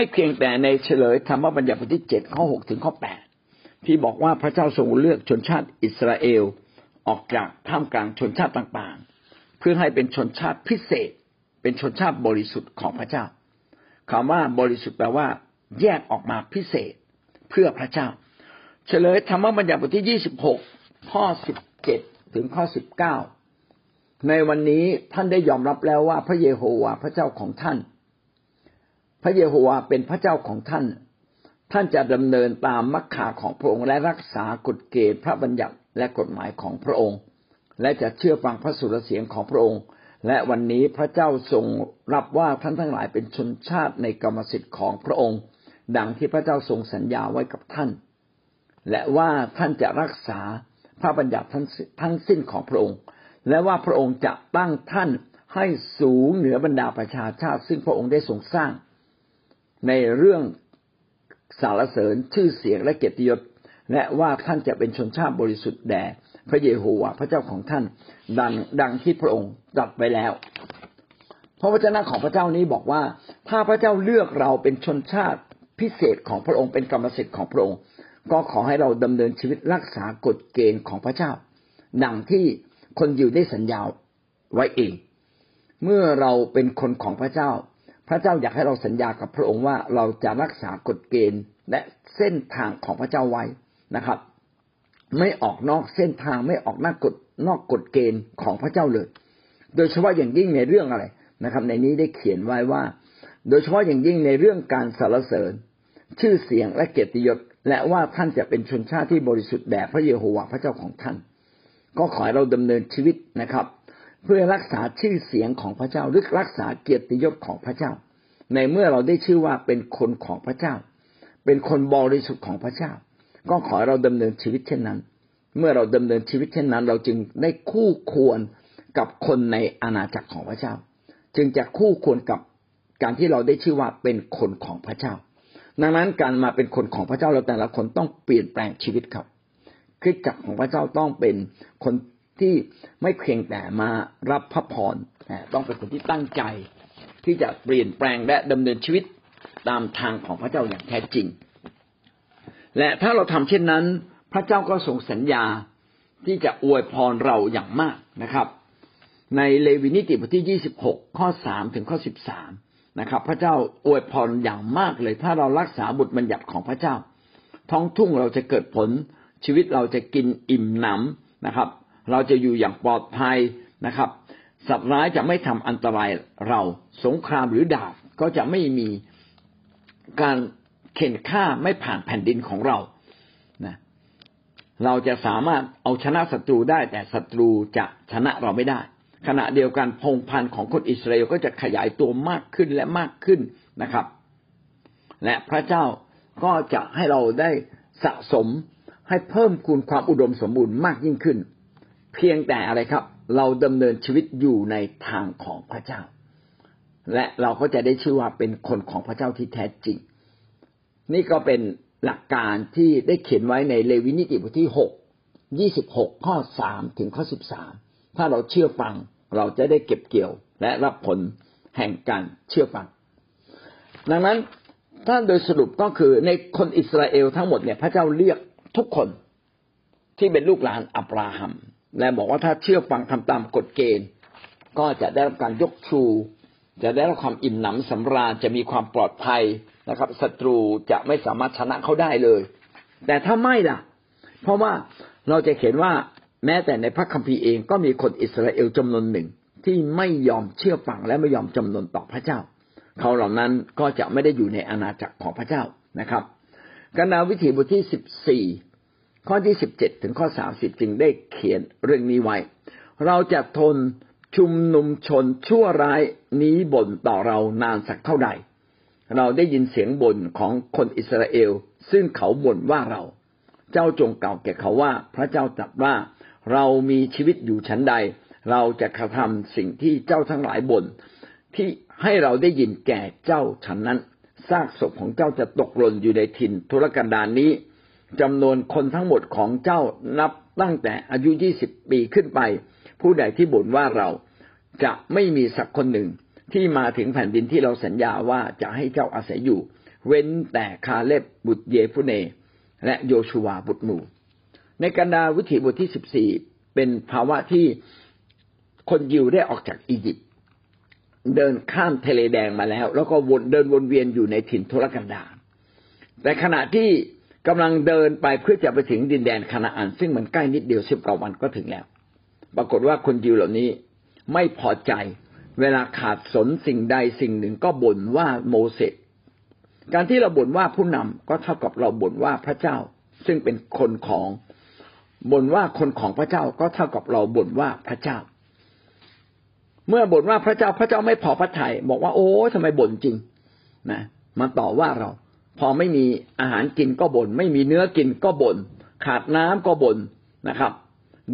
ไม่เพียงแต่ในเฉลยธรรมบัญญัติบทที่เจ็ดข้อหกถึงข้อแปดที่บอกว่าพระเจ้าทรงเลือกชนชาติอิสราเอลออกจากท่ามกลางชนชาติต่างๆ เพื่อให้เป็นชนชาติพิเศษ เป็นชนชาติบริสุทธิ์ของพระเจ้าคำว่าบริสุทธิ์แปลว่า แยกออกมาพิเศษเพื่อพระเจ้า เฉลยธรรมบัญญัติบทที่ยี่สิบหกข้อสิบเจ็ดถึงข้อสิบเก้าในวันนี้ท่านได้ยอมรับแล้วว่าพระเยโฮวาห์พระเจ้าของท่าน พระเยโฮวาเป็นพระเจ้าของท่าน ท่านจะดำเนินตามมักขาของพระองค์และรักษากฎเกณฑ์พระบัญญัติและกฎหมายของพระองค์ และจะเชื่อฟังพระสุรเสียงของพระองค์ และวันนี้พระเจ้าทรงรับว่าท่านทั้งหลายเป็นชนชาติในกรรมสิทธิ์ของพระองค์ ดังที่พระเจ้าทรงสัญญาไว้กับท่าน และว่าท่านจะรักษาพระบัญญัติทั้งสิ้นของพระองค์ และว่าพระองค์จะตั้งท่านให้สูงเหนือบรรดาประชาชาติ ซึ่งพระองค์ได้ทรงสร้าง ในเรื่องสารเสริญชื่อเสียงและเกียรติยศและว่าท่านจะเป็นชนชาติบริสุทธิ์แด่พระเยโฮวาห์พระเจ้าของท่านดังดังที่พระองค์ตรัสไว้แล้ว พระวจนะของพระเจ้านี้บอกว่า ถ้าพระเจ้าเลือกเราเป็นชนชาติพิเศษของพระองค์เป็นกรรมสิทธิ์ของพระองค์ ก็ขอให้เราดำเนินชีวิตรักษากฎเกณฑ์ของพระเจ้าดังที่คนอยิวได้สัญญาไว้เอง เมื่อเราเป็นคนของพระเจ้า พระเจ้าอยากให้เราสัญญากับพระองค์ว่าเราจะรักษากฎเกณฑ์และเส้นทางของพระเจ้าไว้นะครับ ไม่ออกนอกเส้นทางไม่ออกนอกกฎนอกกฎเกณฑ์ของพระเจ้าเลย โดยเฉพาะอย่างยิ่งในเรื่องอะไรนะครับ ในนี้ได้เขียนไว้ว่า โดยเฉพาะอย่างยิ่งในเรื่องการสรรเสริญ ชื่อเสียงและเกียรติยศและว่าท่านจะเป็นชนชาติที่บริสุทธิ์แด่พระเยโฮวาห์พระเจ้าของท่าน ก็ขอให้เราดำเนินชีวิตนะครับ เพื่อรักษาชื่อเสียงของพระเจ้าหรือรักษาเกียรติยศของพระเจ้า ในเมื่อเราได้ชื่อว่าเป็นคนของพระเจ้า เป็นคนบริสุทธิ์ของพระเจ้า ก็ขอเราดำเนินชีวิตเช่นนั้น เมื่อเราดำเนินชีวิตเช่นนั้น เราจึงได้คู่ควรกับคนในอาณาจักรของพระเจ้า จึงจะคู่ควรกับการที่เราได้ชื่อว่าเป็นคนของพระเจ้า ดังนั้นการมาเป็นคนของพระเจ้าเราแต่ละคนต้องเปลี่ยนแปลงชีวิตครับคริสตจักรของพระเจ้าต้องเป็นคน ที่ไม่เพียงแต่มารับพระพรต้องเป็นคนที่ตั้งใจ ที่จะเปลี่ยนแปลงและดำเนินชีวิตตามทางของพระเจ้าอย่างแท้จริง และถ้าเราทำเช่นนั้น พระเจ้าก็ทรงสัญญาที่จะอวยพรเราอย่างมากนะครับ ในเลวีนิติบทที่ยี่สิบหกข้อสามถึงข้อสิบสามนะครับ พระเจ้าอวยพรอย่างมากเลย ถ้าเรารักษาบุตรบัญญัติของพระเจ้า ท้องทุ่งเราจะเกิดผลชีวิตเราจะกินอิ่มหนำนะครับ เราจะอยู่อย่างปลอดภัยนะครับ สัตว์ร้ายจะไม่ทำอันตรายเราสงครามหรือดาบก็จะไม่มีการเข็นฆ่าไม่ผ่านแผ่นดินของเรานะเราจะสามารถเอาชนะศัตรูได้ แต่ศัตรูจะชนะเราไม่ได้ ขณะเดียวกันพงพันธ์ของคนอิสราเอลก็จะขยายตัวมากขึ้นและมากขึ้นนะครับ และพระเจ้าก็จะให้เราได้สะสมให้เพิ่มคูณความอุดมสมบูรณ์มากยิ่งขึ้น เพียงแต่อะไรครับ เราดำเนินชีวิตอยู่ในทางของพระเจ้า และเราก็จะได้ชื่อว่าเป็นคนของพระเจ้าที่แท้จริง นี่ก็เป็นหลักการที่ได้เขียนไว้ในเลวินิติบทที่หกยี่สิบหกข้อสามถึงข้อสิบสามถ้าเราเชื่อฟังเราจะได้เก็บเกี่ยว และรับผลแห่งการเชื่อฟัง ดังนั้นถ้าโดยสรุปก็คือในคนอิสราเอลทั้งหมดเนี่ยพระเจ้าเรียกทุกคนที่เป็นลูกหลานอับราฮัม และบอกว่าถ้าเชื่อฟังทำตามกฎเกณฑ์ ก็จะได้รับการยกชู จะได้รับความอิ่มหนำสำราญจะมีความปลอดภัยนะครับศัตรูจะไม่สามารถชนะเขาได้เลย แต่ถ้าไม่ล่ะ เพราะว่าเราจะเห็นว่าแม้แต่ในพระคัมภีร์เองก็มีคนอิสราเอลจำนวนหนึ่งที่ไม่ยอมเชื่อฟังและไม่ยอมจำนนต่อพระเจ้า เขาเหล่านั้นก็จะไม่ได้อยู่ในอาณาจักรของพระเจ้านะครับกนาวิถีบทที่สิบสี่ ข้อที่สิบเจ็ดถึงข้อสามสิบจึงได้เขียนเรื่องนี้ไว้ เราจะทนชุมนุมชนชั่วร้ายนี้บ่นต่อเรานานสักเท่าใด เราได้ยินเสียงบ่นของคนอิสราเอล ซึ่งเขาบ่นว่าเรา เจ้าจงเก่าแก่เขาว่า พระเจ้าตรัสว่า เรามีชีวิตอยู่ชั้นใด เราจะกระทำสิ่งที่เจ้าทั้งหลายบ่นที่ให้เราได้ยินแก่เจ้าฉันนั้นซากศพของเจ้าจะตกหล่นอยู่ในถิ่นทุรกันดารนนี้ จำนวนคนทั้งหมดของเจ้านับตั้งแต่อายุยี่สิบปีขึ้นไป ผู้ใดที่บ่นว่าเราจะไม่มีสักคนหนึ่งที่มาถึงแผ่นดินที่เราสัญญาว่าจะให้เจ้าอาศัยอยู่ เว้นแต่คาเล็บบุตรเยฟุเน และโยชูวาบุตรนู ในกันดาวิถีบทที่สิบสี่เป็นภาวะที่คนยิวได้ออกจากอียิปต์เดินข้ามทะเลแดงมาแล้ว แล้วก็วนเดินวนเวียนอยู่ในถิ่นทุรกันดารแต่ขณะที่ กำลังเดินไปเพื่อจะไปถึงดินแดนคานาอัน ซึ่งมันใกล้นิดเดียวสิบกว่าวันก็ถึงแล้ว ปรากฏว่าคนยิวเหล่านี้ไม่พอใจ เวลาขาดสนสิ่งใดสิ่งหนึ่งก็บ่นว่าโมเสสการที่เราบ่นว่าผู้นำก็เท่ากับเราบ่นว่าพระเจ้า ซึ่งเป็นคนของบ่นว่าคนของพระเจ้าก็เท่ากับเราบ่นว่าพระเจ้า เมื่อบ่นว่าพระเจ้าพระเจ้าไม่พอพระทยัยบอกว่าโอ้ทำไมบ่นจริงนะมาต่อว่าเรา พอไม่มีอาหารกินก็บน่นไม่มีเนื้อกินก็บน่นขาดน้ำก็บ่นนะครับ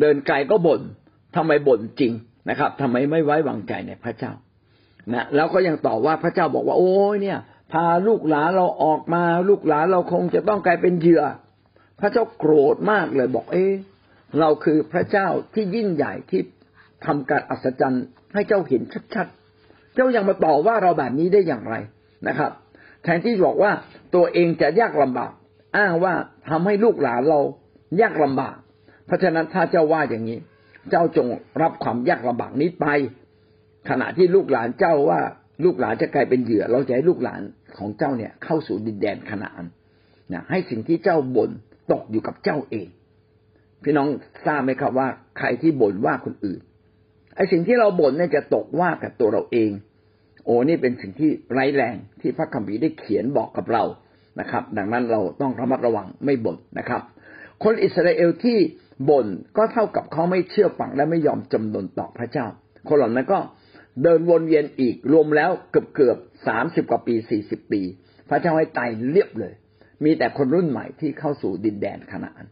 เดินไกลก็บน่นทำไมบ่นจริงนะครับทำไมไม่ไว้วางใจในพระเจ้านะแล้วก็ยังต่อว่าพระเจ้าบอกว่าโอ้ยเนี่ย พาลูกหลานเราออกมาลูกหลานเราคงจะต้องกลายเป็นเหยื่อ พระเจ้าโกรธมากเลยบอกเอ๊เราคือพระเจ้าที่ยิ่งใหญ่ที่ทำการอัศจรรย์ให้เจ้าเห็นชัดๆ เจ้ายังมาต่อว่าเราแบบนี้ได้อย่างไรนะครับ แทนที่บอกว่าตัวเองจะยากลำบาก อ้างว่าทำให้ลูกหลานเรายากลำบาก เพราะฉะนั้นถ้าเจ้าว่าอย่างนี้ เจ้าจงรับความยากลำบากนี้ไป ขณะที่ลูกหลานเจ้าว่าลูกหลานจะกลายเป็นเหยื่อ เราจะให้ลูกหลานของเจ้าเนี่ย เข้าสู่ดินแดนขนานนะให้สิ่งที่เจ้าบ่นตกอยู่กับเจ้าเอง พี่น้องทราบไหมครับว่า ใครที่บ่นว่าคนอื่นไอ้สิ่งที่เราบ่นเนี่ยจะตกว่ากับตัวเราเอง โอ้นี่เป็นสิ่งที่ไร้แรงที่พระคัมภีร์ได้เขียนบอกกับเรานะครับ ดังนั้นเราต้องระมัดระวังไม่บ่นนะครับ คนอิสราเอลที่บ่นก็เท่ากับเขาไม่เชื่อฟังและไม่ยอมจำนนต่อพระเจ้า คนเหล่านั้นก็เดินวนเวียนอีกรวมแล้วเกือบเกือบสามสิบกว่าปีสี่สิบปี พระเจ้าให้ตายเรียบเลย มีแต่คนรุ่นใหม่ที่เข้าสู่ดินแดนขนาน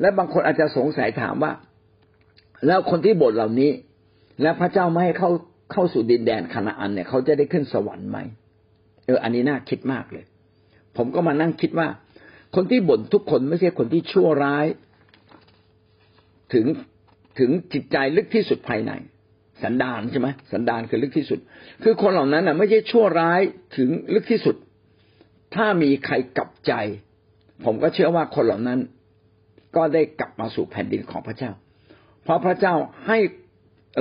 และบางคนอาจจะสงสัยถามว่า แล้วคนที่บ่นเหล่านี้ และพระเจ้าไม่ให้เข้า เข้าสู่ดินแดนขนานเนี่ยเขาจะได้ขึ้นสวรรค์ไหมเออ อันนี้น่าคิดมากเลย ผมก็มานั่งคิดว่า คนที่บ่นทุกคนไม่ใช่คนที่ชั่วร้าย ถึงถึงจิตใจลึกที่สุดภายใน สันดานใช่ไหมสันดานคือลึกที่สุด คือคนเหล่านั้นน่ะ ไม่ใช่ชั่วร้ายถึงลึกที่สุด ถ้ามีใครกลับใจ ผมก็เชื่อว่าคนเหล่านั้น ก็ได้กลับมาสู่แผ่นดินของพระเจ้า เพราะพระเจ้าให้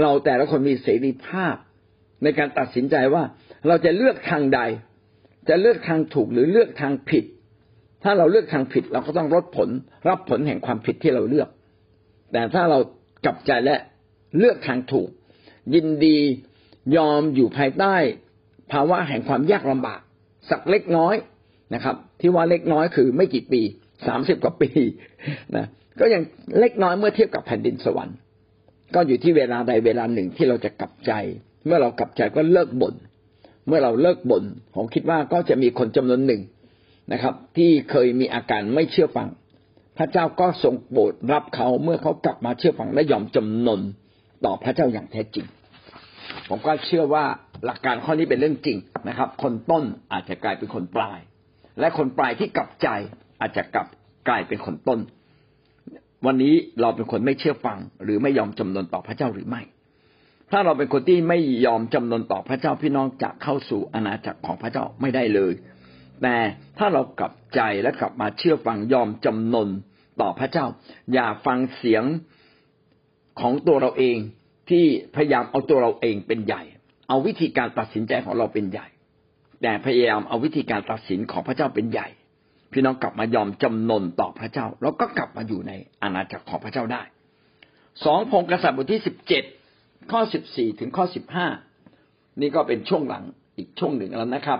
เราแต่ละคนมีเสรีภาพ ในการตัดสินใจว่าเราจะเลือกทางใด จะเลือกทางถูกหรือเลือกทางผิด ถ้าเราเลือกทางผิด เราก็ต้องลดผล รับผลแห่งความผิดที่เราเลือก แต่ถ้าเรากลับใจและเลือกทางถูก ยินดียอมอยู่ภายใต้ ภาวะแห่งความยากลำบาก สักเล็กน้อยนะครับ ที่ว่าเล็กน้อยคือไม่กี่ปีสามสิบกว่าปีนะก็ยังเล็กน้อยเมื่อเทียบกับแผ่นดินสวรรค์ ก็อยู่ที่เวลาใดเวลาหนึ่งที่เราจะกลับใจ เมื่อเรากลับใจก็เลิกบน่นเมื่อเราเลิกบน่นผมคิดว่าก็จะมีคนจำนวนหนึ่งนะครับ ที่เคยมีอาการไม่เชื่อฟัง พระเจ้าก็ทรงโปรดรับเขาเมื่อเขากลับมาเชื่อฟังและยอมจำนนต่อพระเจ้าอย่างแท้จริง ผมก็เชื่อว่าหลักการข้อนี้เป็นเรื่องจริงนะครับ คนต้นอาจจะกลายเป็นคนปลาย และคนปลายที่กลับใจอาจจะกลับกลายเป็นคนต้น วันนี้เราเป็นคนไม่เชื่อฟัง หรือไม่ยอมจำนนต่อพระเจ้าหรือไม่ ถ้าเราเป็นคนที่ไม่ยอมจำนนต่อพระเจ้าพี่น้องจะเข้าสู่อาณาจักรของพระเจ้าไม่ได้เลย แต่ถ้าเรากลับใจและกลับมาเชื่อฟังยอมจำนนต่อพระเจ้า อย่าฟังเสียงของตัวเราเองที่พยายามเอาตัวเราเองเป็นใหญ่ เอาวิธีการตัดสินใจของเราเป็นใหญ่ แต่พยายามเอาวิธีการตัดสินของพระเจ้าเป็นใหญ่ พี่น้องกลับมายอมจำนนต่อพระเจ้า แล้วก็กลับมาอยู่ในอาณาจักรของพระเจ้าได้สองพงกษัตริย์บทที่สิบเจ็ดข้อสิบสี่ถึงข้อสิบห้านี่ก็เป็นช่วงหลังอีกช่วงหนึ่งแล้วนะครับ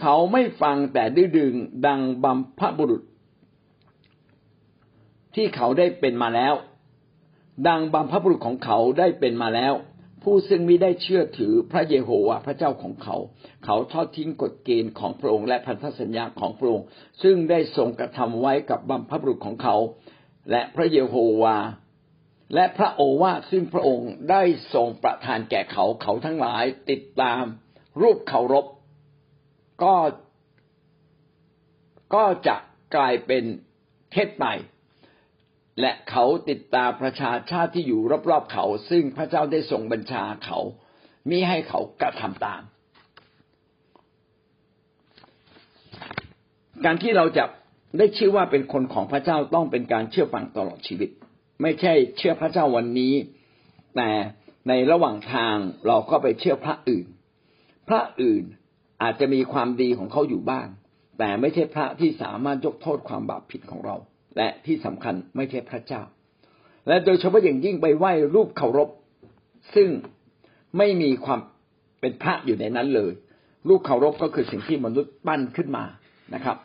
เขาไม่ฟังแต่ดื้อดึงดังบัมพบุรุษ ที่เขาได้เป็นมาแล้ว ดังบัมพบุรุษของเขาได้เป็นมาแล้ว ผู้ซึ่งมิได้เชื่อถือพระเยโฮวาห์พระเจ้าของเขา เขาทอดทิ้งกฎเกณฑ์ของพระองค์และพันธสัญญาของพระองค์ซึ่งได้ทรงกระทำไว้กับบัมพบุรุษของเขา และพระเยโฮวาห์และพระโอวาซึ่งพระองค์ได้ทรงประทานแก่เขาเขาทั้งหลายติดตามรูปเคารพก็ก็จะกลายเป็นเทศใหม่ และเขาติดตาประชาชาติที่อยู่รอบๆเขา ซึ่งพระเจ้าได้ทรงบัญชาเขามิให้เขากระทำตาม การที่เราจะได้ชื่อว่าเป็นคนของพระเจ้าต้องเป็นการเชื่อฟังตลอดชีวิต ไม่ใช่เชื่อพระเจ้าวันนี้ แต่ในระหว่างทางเราก็ไปเชื่อพระอื่น พระอื่นอาจจะมีความดีของเขาอยู่บ้าง แต่ไม่ใช่พระที่สามารถยกโทษความบาปผิดของเรา และที่สำคัญไม่ใช่พระเจ้า และโดยเฉพาะอย่างยิ่งไปไหว้รูปเคารพ ซึ่งไม่มีความเป็นพระอยู่ในนั้นเลย รูปเคารพก็คือสิ่งที่มนุษย์ปั้นขึ้นมานะครับ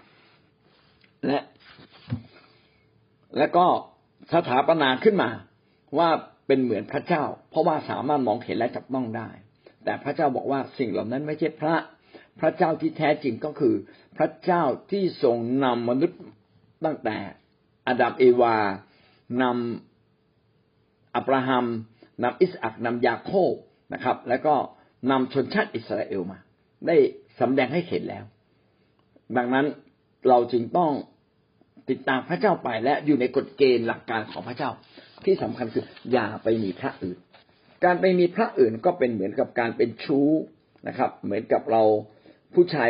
และและก็สถาปนาขึ้นมาว่าเป็นเหมือนพระเจ้า เพราะว่าสามารถมองเห็นและจับต้องได้ แต่พระเจ้าบอกว่าสิ่งเหล่านั้นไม่ใช่พระ พระเจ้าที่แท้จริงก็คือ พระเจ้าที่ทรงนำมนุษย์ตั้งแต่ อาดัมเอวานำอับราฮัมนำอิสอักนำยาโคบนะครับ แล้วก็นำชนชาติอิสราเอลมา ได้สำแดงให้เห็นแล้ว ดังนั้นเราจึงต้องติดตามพระเจ้าไปและอยู่ในกฎเกณฑ์หลักการของพระเจ้า ที่สำคัญคืออย่าไปมีพระอื่น การไปมีพระอื่นก็เป็นเหมือนกับการเป็นชู้นะครับ เหมือนกับเราผู้ชาย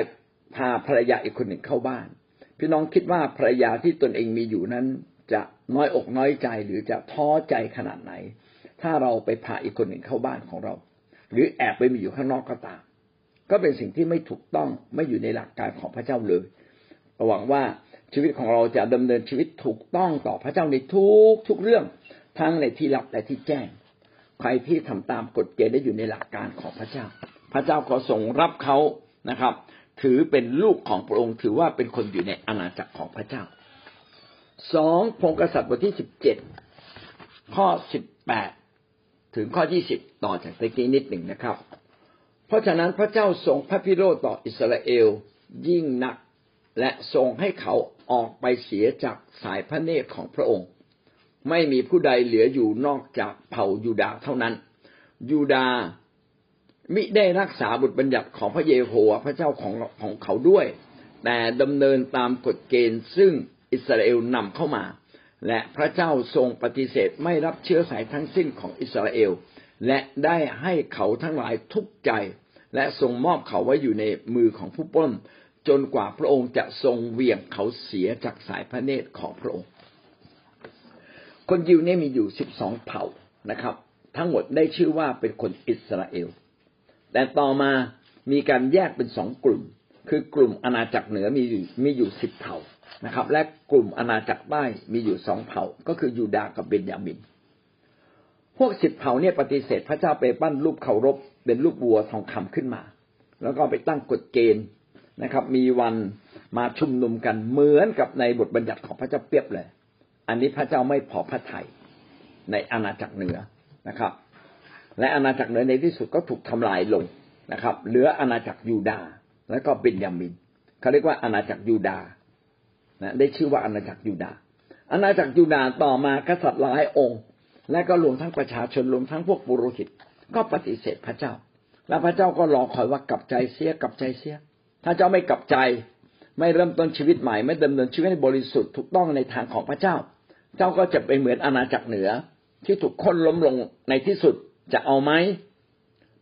พาภรรยาอีกคนหนึ่งเข้าบ้าน พี่น้องคิดว่าภรรยาที่ตนเองมีอยู่นั้น จะน้อยอกน้อยใจหรือจะท้อใจขนาดไหน ถ้าเราไปพาอีกคนหนึ่งเข้าบ้านของเรา หรือแอบไปมีอยู่ข้างนอกก็ตาม ก็เป็นสิ่งที่ไม่ถูกต้องไม่อยู่ในหลักการของพระเจ้าเลยหวังว่าชีวิตของเราจะดำเนินชีวิตถูกต้องต่อพระเจ้าในทุกทุกเรื่อง ทั้งในที่ลับและที่แจ้ง ใครที่ทำตามกฎเกณฑ์ได้อยู่ในหลักการของพระเจ้า พระเจ้าก็ทรงรับเขานะครับ ถือเป็นลูกของพระองค์ถือว่าเป็นคนอยู่ในอาณาจักรของพระเจ้าสองพงกษัตริย์บทที่สิบเจ็ดข้อสิบแปดถึงข้อยี่สิบต่อจากตะกี้นิดหนึ่งนะครับ เพราะฉะนั้นพระเจ้าทรงพระพิโรธต่ออิสราเอลยิ่งนัก และทรงให้เขาออกไปเสียจากสายพระเนตรของพระองค์ ไม่มีผู้ใดเหลืออยู่นอกจากเผ่ายูดาเท่านั้น ยูดา มิได้รักษาบุตรบัญญัติของพระเยโฮวาห์พระเจ้าของของเขาด้วย แต่ดำเนินตามกฎเกณฑ์ซึ่งอิสราเอลนำเข้ามา และพระเจ้าทรงปฏิเสธไม่รับเชื้อสายทั้งสิ้นของอิสราเอล และได้ให้เขาทั้งหลายทุกใจ และทรงมอบเขาไว้อยู่ในมือของผู้ปล้น จนกว่าพระองค์จะทรงเวียงเขาเสียจากสายพระเนตรของพระองค์ คนยิวเนี่ยมีอยู่สิบสองเผ่านะครับ ทั้งหมดได้ชื่อว่าเป็นคนอิสราเอล แต่ต่อมามีการแยกเป็นสองกลุ่ม คือกลุ่มอาณาจักรเหนือมีอยู่มีอยู่สิบเผ่านะครับ และกลุ่มอาณาจักรใต้มีอยู่สองเผ่า ก็คือยูดาห์กับเบนยามิน พวกสิบเผ่าเนี่ยปฏิเสธพระเจ้าไปปั้นรูปเคารพเป็นรูปวัวทองคำขึ้นมา แล้วก็ไปตั้งกฎเกณฑ์นะครับ มีวันมาชุมนุมกันเหมือนกับในบทบัญญัติของพระเจ้าเปียบเลย อันนี้พระเจ้าไม่พอพระทัยในอาณาจักรเหนือนะครับ และอาณาจักรเหนือในที่สุดก็ถูกทำลายลงนะครับ เหลืออาณาจักรยูดาห์และก็เบนยามินเขาเรียกว่าอาณาจักรยูดาห์นะได้ชื่อว่าอาณาจักรยูดาห์อาณาจักรยูดาห์ต่อมากษัตริย์หลายองค์ และก็รวมทั้งประชาชนรวมทั้งพวกปุโรหิตก็ปฏิเสธพระเจ้า และพระเจ้าก็รอคอยว่ากลับใจเสียกลับใจเสีย ถ้าเจ้าไม่กลับใจ ไม่เริ่มต้นชีวิตใหม่ ไม่ดำเนินชีวิตให้บริสุทธิ์ถูกต้องในทางของพระเจ้า เจ้าก็จะเป็นเหมือนอาณาจักรเหนือที่ถูกค้นล้มลงในที่สุด จะเอาไหม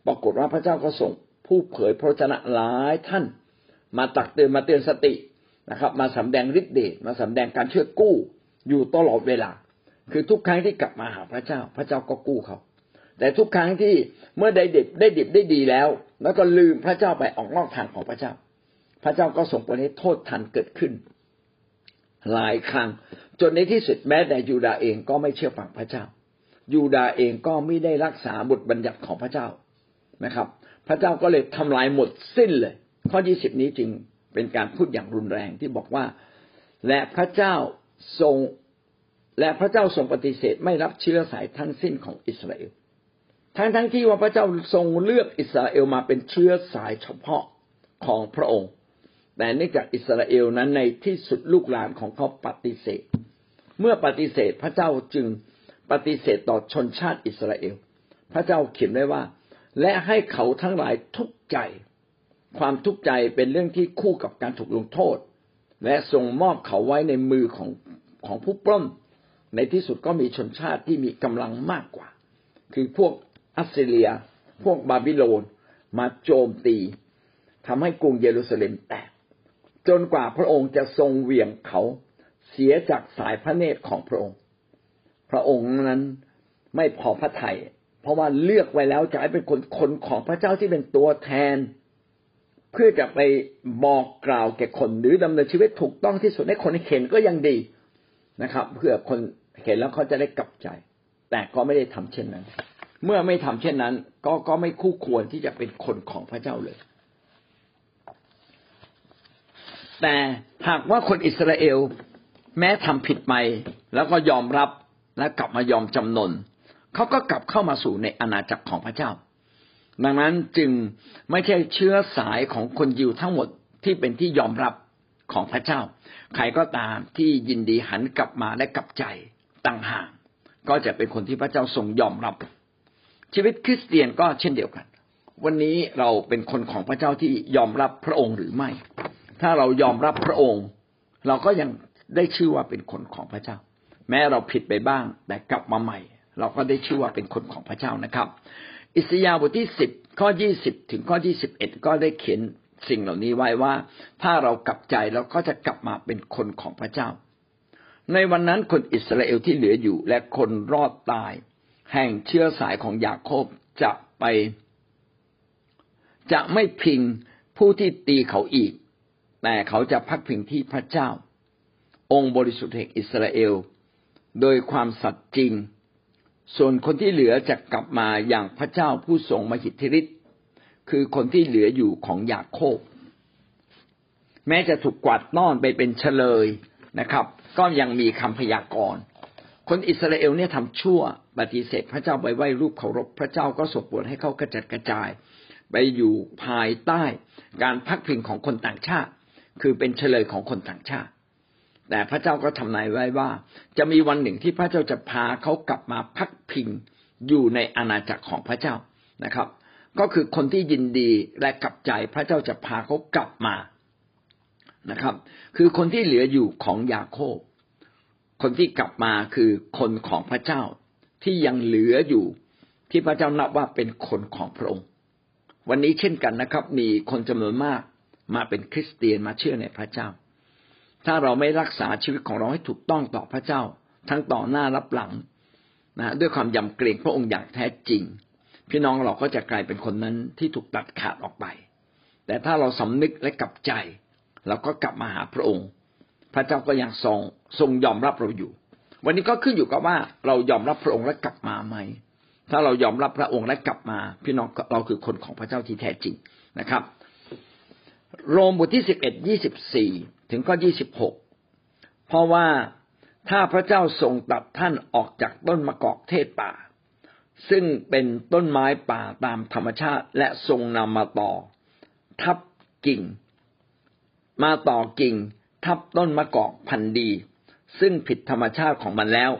ปรากฏว่าพระเจ้าก็ส่งผู้เผยพระชนะหลายท่าน มาตักเตือนมาเตือนสตินะครับ มาสำแดงฤทธิ์เดชมาสำแดงการเชื่อกู้อยู่ตลอดเวลา คือทุกครั้งที่กลับมาหาพระเจ้า พระเจ้าก็กู้เขาแต่ทุกครั้งที่เมื่อได้ดิบได้ดิบได้ดีแล้ว แล้วก็ลืมพระเจ้าไปออกนอกทางของพระเจ้า พระเจ้าก็ส่งผลให้โทษทันเกิดขึ้น หลายครั้งจนในที่สุดแม้แต่ยูดาเองก็ไม่เชื่อฟังพระเจ้า ยูดาเองก็ไม่ได้รักษาบทบัญญัติของพระเจ้านะครับ พระเจ้าก็เลยทำลายหมดสิ้นเลย ข้อยี่สิบนี้จึงเป็นการพูดอย่างรุนแรงที่บอกว่า และพระเจ้าทรงและพระเจ้าทรงปฏิเสธไม่รับเชื้อสายทั้งสิ้นของอิสราเอลทั้งทั้งที่ว่าพระเจ้าทรงเลือกอิสราเอลมาเป็นเชื้อสายเฉพาะของพระองค์ แต่เนื่องจากอิสราเอลนั้นในที่สุดลูกหลานของเขาปฏิเสธ เมื่อปฏิเสธพระเจ้าจึง ปฏิเสธต่อชนชาติอิสราเอล พระเจ้าเขียนไว้ว่า และให้เขาทั้งหลายทุกข์ใจ ความทุกข์ใจเป็นเรื่องที่คู่กับการถูกลงโทษ และทรงมอบเขาไว้ในมือของของผู้ปล้น ในที่สุดก็มีชนชาติที่มีกำลังมากกว่า คือพวกอัสเซเลีย พวกบาบิโลนมาโจมตีทำให้กรุงเยรูซาเล็มแตกจนกว่าพระองค์จะทรงเหวี่ยงเขาเสียจากสายพระเนตรของพระองค์ พระองค์นั้นไม่พอพระทยัยเพราะว่าเลือกไว้แล้วจะให้เป็นคนคนของพระเจ้าที่เป็นตัวแทน เพื่อจะไปบอกกล่าวแก่คนหรือดำเนินชีวิตถูกต้องที่สุดให้คนเห็นก็ยังดีนะครับ เพื่อคนเห็นแล้วเขาจะได้กลับใจ แต่ก็ไม่ได้ทำเช่นนั้น เมื่อไม่ทำเช่นนั้น ก็ก็ไม่คู่ควรที่จะเป็นคนของพระเจ้าเลย แต่หากว่าคนอิสราเอลแม้ทำผิดไปแล้วก็ยอมรับ และกลับมายอมจำนนเขาก็กลับเข้ามาสู่ในอาณาจักรของพระเจ้า ดังนั้นจึงไม่ใช่เชื้อสายของคนยิวทั้งหมดที่เป็นที่ยอมรับของพระเจ้า ใครก็ตามที่ยินดีหันกลับมาและกลับใจต่างหากก็จะเป็นคนที่พระเจ้าทรงยอมรับ ชีวิตคริสเตียนก็เช่นเดียวกัน วันนี้เราเป็นคนของพระเจ้าที่ยอมรับพระองค์หรือไม่ ถ้าเรายอมรับพระองค์ เราก็ยังได้ชื่อว่าเป็นคนของพระเจ้า แม้เราผิดไปบ้าง แต่กลับมาใหม่ เราก็ได้ชื่อว่าเป็นคนของพระเจ้านะครับ อิสยาห์บทที่สิบข้อยี่สิบถึงข้อยี่สิบเอ็ดก็ได้เขียนสิ่งเหล่านี้ไว้ว่า ถ้าเรากลับใจเราก็จะกลับมาเป็นคนของพระเจ้า ในวันนั้นคนอิสราเอลที่เหลืออยู่ และคนรอดตาย แห่งเชื้อสายของยาโคบจะไป จะไม่พิงผู้ที่ตีเขาอีก แต่เขาจะพักพิงที่พระเจ้า องค์บริสุทธิ์แห่งอิสราเอล โดยความสัตย์จริง ส่วนคนที่เหลือจะกลับมาอย่างพระเจ้าผู้ทรงมหิทธิฤทธิ์คือคนที่เหลืออยู่ของยาโคบ แม้จะถูกกวาดต้อนไปเป็นเฉลยนะครับ ก็ยังมีคำพยากรณ์คนอิสราเอลเนี่ยทำชั่วปฏิเสธพระเจ้าไปไหว้รูปเคารพพระเจ้าก็ส่งบทให้เขากระจัดกระจาย ไปอยู่ภายใต้ การพักพิงของคนต่างชาติ คือเป็นเฉลยของคนต่างชาติ แต่พระเจ้าก็ทำนายไว้ว่า จะมีวันหนึ่งที่พระเจ้าจะพาเขากลับมาพักพิงอยู่ในอาณาจักรของพระเจ้านะครับ ก็คือคนที่ยินดีและกลับใจพระเจ้าจะพาเขากลับมานะครับ คือคนที่เหลืออยู่ของยาโคบ คนที่กลับมาคือคนของพระเจ้าที่ยังเหลืออยู่ที่พระเจ้านับว่าเป็นคนของพระองค์ วันนี้เช่นกันนะครับ มีคนจำนวนมากมาเป็นคริสเตียนมาเชื่อในพระเจ้า ถ้าเราไม่รักษาชีวิตของเราให้ถูกต้องต่อพระเจ้า ทั้งต่อหน้ารับหลังนะด้วยความยำเกรงพระองค์อย่างแท้จริง พี่น้องเราก็จะกลายเป็นคนนั้นที่ถูกตัดขาดออกไป แต่ถ้าเราสำนึกและกลับใจ เราก็กลับมาหาพระองค์ พระเจ้าก็ยังทรงทรงยอมรับเราอยู่ วันนี้ก็ขึ้นอยู่กับว่าเรายอมรับพระองค์และกลับมาไหม ถ้าเรายอมรับพระองค์และกลับมา พี่น้องเราคือคนของพระเจ้าที่แท้จริงนะครับ โรมบทที่สิบเอ็ดยี่สิบสี่ ถึงข้อยี่สิบหกเพราะว่าถ้าพระเจ้าทรงตัดท่านออกจากต้นมะกอกเทศป่า ซึ่งเป็นต้นไม้ป่าตามธรรมชาติและทรงนำมาต่อ ทับกิ่ง มาต่อกิ่ง ทับต้นมะกอกพันธุ์ดี ซึ่งผิดธรรมชาติของมันแล้ว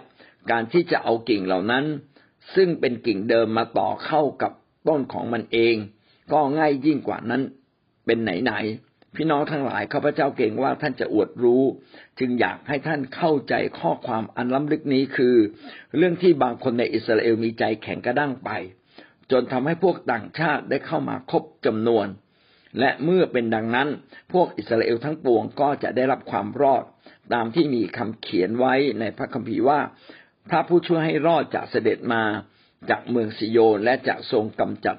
การที่จะเอากิ่งเหล่านั้น ซึ่งเป็นกิ่งเดิมมาต่อเข้ากับต้นของมันเอง ก็ง่ายยิ่งกว่านั้นเป็นไหนไหน พี่น้องทั้งหลายข้าพเจ้าเก่งว่าท่านจะอวดรู้ จึงอยากให้ท่านเข้าใจข้อความอันล้ำลึกนี้คือ เรื่องที่บางคนในอิสราเอลมีใจแข็งกระด้างไป จนทำให้พวกต่างชาติได้เข้ามาครบจำนวน และเมื่อเป็นดังนั้น พวกอิสราเอลทั้งปวงก็จะได้รับความรอด ตามที่มีคำเขียนไว้ในพระคัมภีร์ว่า พระผู้ช่วยให้รอดจะเสด็จมาจากเมืองสิโยนและจะทรงกำจัด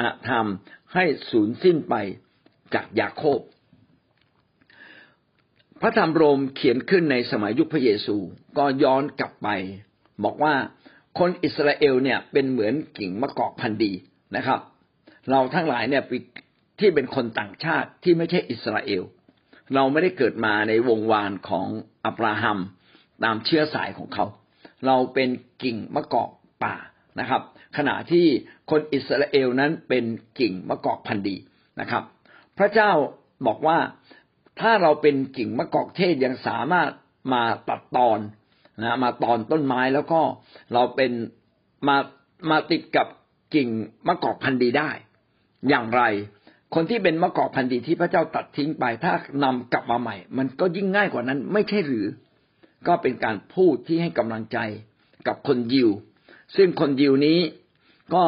อาธรรมให้สูญสิ้นไป จากยาโคบ พระธรรมโรมเขียนขึ้นในสมัยยุคพระเยซูก็ย้อนกลับไป บอกว่าคนอิสราเอลเนี่ยเป็นเหมือนกิ่งมะกอกพันดีนะครับ เราทั้งหลายเนี่ยที่เป็นคนต่างชาติที่ไม่ใช่อิสราเอล เราไม่ได้เกิดมาในวงวานของอับราฮัมตามเชื้อสายของเขา เราเป็นกิ่งมะกอกป่านะครับ ขณะที่คนอิสราเอลนั้นเป็นกิ่งมะกอกพันดีนะครับ พระเจ้าบอกว่าถ้าเราเป็นกิ่งมะกอกเทศยังสามารถมาตัดตอนนะมาตอนต้นไม้แล้วก็เราเป็นมามาติดกับกิ่งมะกอกพันธุ์ดีได้ อย่างไร คนที่เป็นมะกอกพันธุ์ดีที่พระเจ้าตัดทิ้งไป ถ้านำกลับมาใหม่ มันก็ยิ่งง่ายกว่านั้น ไม่ใช่หรือ ก็เป็นการพูดที่ให้กำลังใจกับคนยิว ซึ่งคนยิวนี้ก็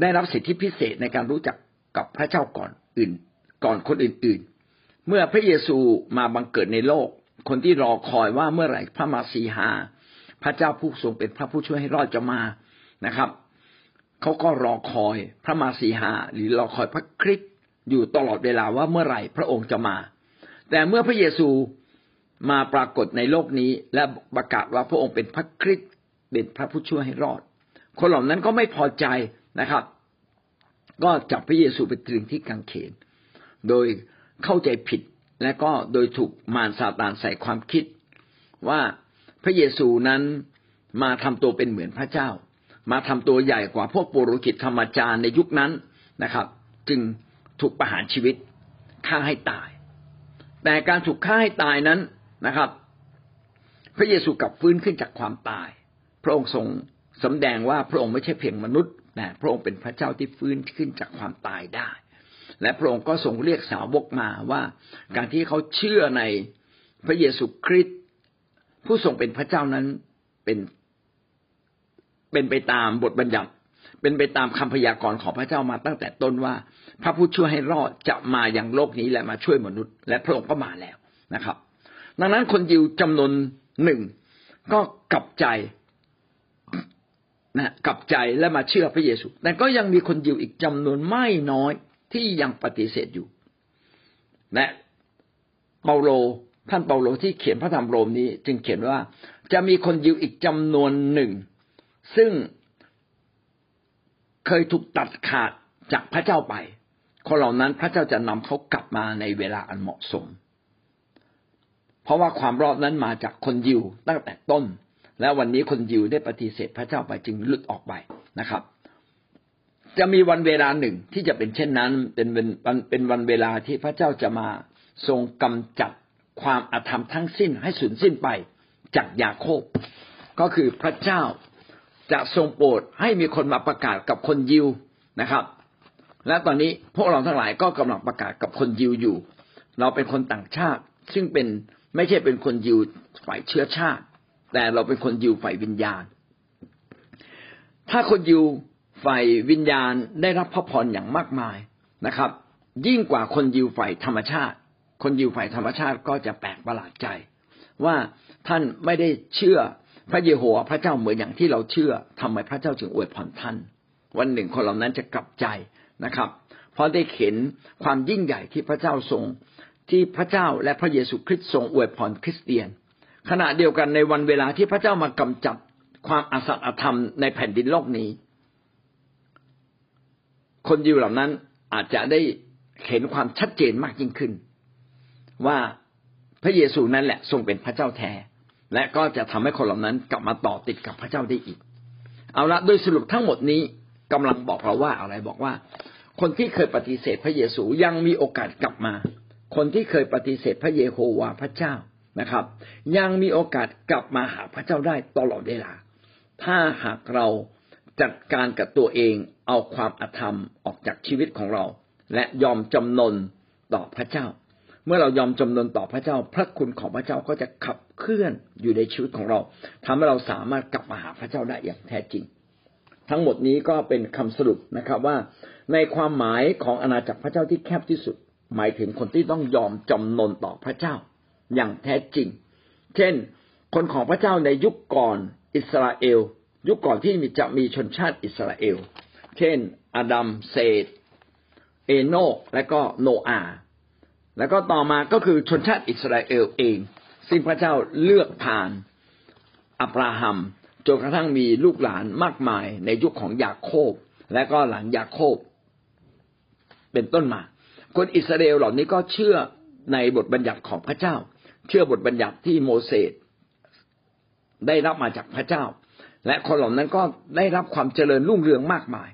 ได้รับสิทธิพิเศษในการรู้จักกับพระเจ้าก่อน อื่นก่อนคนอื่นๆ เมื่อพระเยซูมาบังเกิดในโลก คนที่รอคอยว่าเมื่อไหร่พระมาสีหา พระเจ้าผู้ทรงเป็นพระผู้ช่วยให้รอดจะมานะครับเขาก็รอคอยพระมาสีหา หรือรอคอยพระคริสต์อยู่ตลอดเวลาว่าเมื่อไหร่พระองค์จะมา แต่เมื่อพระเยซูมาปรากฏในโลกนี้ และประกาศว่าพระองค์เป็นพระคริสต์เป็นพระผู้ช่วยให้รอด คนเหล่านั้นก็ไม่พอใจนะครับ ก็จับพระเยซูไปตรึงที่กางเขน โดยเข้าใจผิดและก็โดยถูกมารซาตานใส่ความคิด ว่าพระเยซูนั้นมาทำตัวเป็นเหมือนพระเจ้า มาทำตัวใหญ่กว่าพวกปุโรหิตธรรมจารย์ในยุคนั้นนะครับ จึงถูกประหารชีวิตฆ่าให้ตาย แต่การถูกฆ่าให้ตายนั้นนะครับ พระเยซูกลับฟื้นขึ้นจากความตาย พระองค์ทรงสำแดงว่าพระองค์ไม่ใช่เพียงมนุษย์ แต่พระองค์เป็นพระเจ้าที่ฟื้นขึ้นจากความตายได้ และพระองค์ก็ทรงเรียกสาวกมาว่า การที่เขาเชื่อในพระเยซูคริสต์ผู้ทรงเป็นพระเจ้านั้นเป็นเป็นไปตามบทบัญญัติ เป็นไปตามคำพยากรณ์ของพระเจ้ามาตั้งแต่ต้นว่า พระผู้ช่วยให้รอดจะมาอย่างโลกนี้และมาช่วยมนุษย์ และพระองค์ก็มาแล้วนะครับ ดังนั้นคนยิวจำนวนหนึ่งก็กลับใจ นะกลับใจและมาเชื่อพระเยซู แต่ก็ยังมีคนยิวอีกจำนวนไม่น้อยที่ยังปฏิเสธอยู่ และเปาโลท่านเปาโลที่เขียนพระธรรมโรมนี้ จึงเขียนว่าจะมีคนยิวอีกจำนวนหนึ่ง ซึ่งเคยถูกตัดขาดจากพระเจ้าไป คนเหล่านั้นพระเจ้าจะนำเขากลับมาในเวลาอันเหมาะสม เพราะว่าความรอดนั้นมาจากคนยิวตั้งแต่ต้น และวันนี้คนยิวได้ปฏิเสธพระเจ้าไปจึงหลุดออกไปนะครับ จะมีวันเวลาหนึ่งที่จะเป็นเช่นนั้น เป็นเป็นเป็นวันเวลาที่พระเจ้าจะมาทรงกำจัดความอาธรรมทั้งสิ้นให้สูญสิ้นไปจากยาโคบ ก็คือพระเจ้าจะทรงโปรดให้มีคนมาประกาศกับคนยิวนะครับ และตอนนี้พวกเราทั้งหลายก็กำลังประกาศกับคนยิวอยู่ เราเป็นคนต่างชาติ ซึ่งเป็นไม่ใช่เป็นคนยิวฝ่ายเชื้อชาติ แต่เราเป็นคนยิวฝ่ายวิญญาณ ถ้าคนยิวฝ่ายวิญญาณได้รับพระพรอย่างมากมายนะครับ ยิ่งกว่าคนยิวฝ่ายธรรมชาติ คนยิวฝ่ายธรรมชาติก็จะแปลกประหลาดใจ ว่าท่านไม่ได้เชื่อพระเยโฮวาห์พระเจ้าเหมือนอย่างที่เราเชื่อทำไมพระเจ้าจึงอวยพรท่าน วันหนึ่งคนเหล่านั้นจะกลับใจนะครับ เพราะได้เห็นความยิ่งใหญ่ที่พระเจ้าทรงที่พระเจ้าและพระเยซูคริสต์ทรงอวยพรคริสเตียน ขณะเดียวกันในวันเวลาที่พระเจ้ามากำจัดความอสัตย์อธรรมในแผ่นดินโลกนี้ คนยิวเหล่านั้นอาจจะได้เห็นความชัดเจนมากยิ่งขึ้น ว่าพระเยซูนั่นแหละทรงเป็นพระเจ้าแท้และก็จะทำให้คนเหล่านั้นกลับมาต่อติดกับพระเจ้าได้อีก เอาละโดยสรุปทั้งหมดนี้กำลังบอกเราว่าอะไรบอกว่า คนที่เคยปฏิเสธพระเยซูยังมีโอกาสกลับมา คนที่เคยปฏิเสธพระเยโฮวาพระเจ้า นะครับ ยังมีโอกาสกลับมาหาพระเจ้าได้ตลอดเวลา ถ้าหากเราจัดการกับตัวเองเอาความอธรรมออกจากชีวิตของเรา และยอมจำนนต่อพระเจ้า เมื่อเรายอมจำนนต่อพระเจ้า พระคุณของพระเจ้าก็จะขับเคลื่อนอยู่ในชีวิตของเราทำให้เราสามารถกลับมาหาพระเจ้าได้อย่างแท้จริง ทั้งหมดนี้ก็เป็นคำสรุปนะครับว่า ในความหมายของอาณาจักรพระเจ้าที่แคบที่สุด หมายถึงคนที่ต้องยอมจำนนต่อพระเจ้า อย่างแท้จริง เช่น คนของพระเจ้าในยุคก่อนอิสราเอล ยุคก่อนที่จะมีชนชาติอิสราเอล เช่น อาดัมเซดเอโนกและก็โนอาแล้วก็ต่อมาก็คือชนชาติอิสราเอลเอง ซึ่งพระเจ้าเลือกผ่านอับราฮัมจนกระทั่งมีลูกหลานมากมายในยุคของยาโคบ และก็หลังยาโคบ เป็นต้นมา คนอิสราเอลเหล่านี้ก็เชื่อในบทบัญญัติของพระเจ้า เชื่อบทบัญญัติที่โมเสสได้รับมาจากพระเจ้า และคนเหล่านั้นก็ได้รับความเจริญรุ่งเรืองมากมาย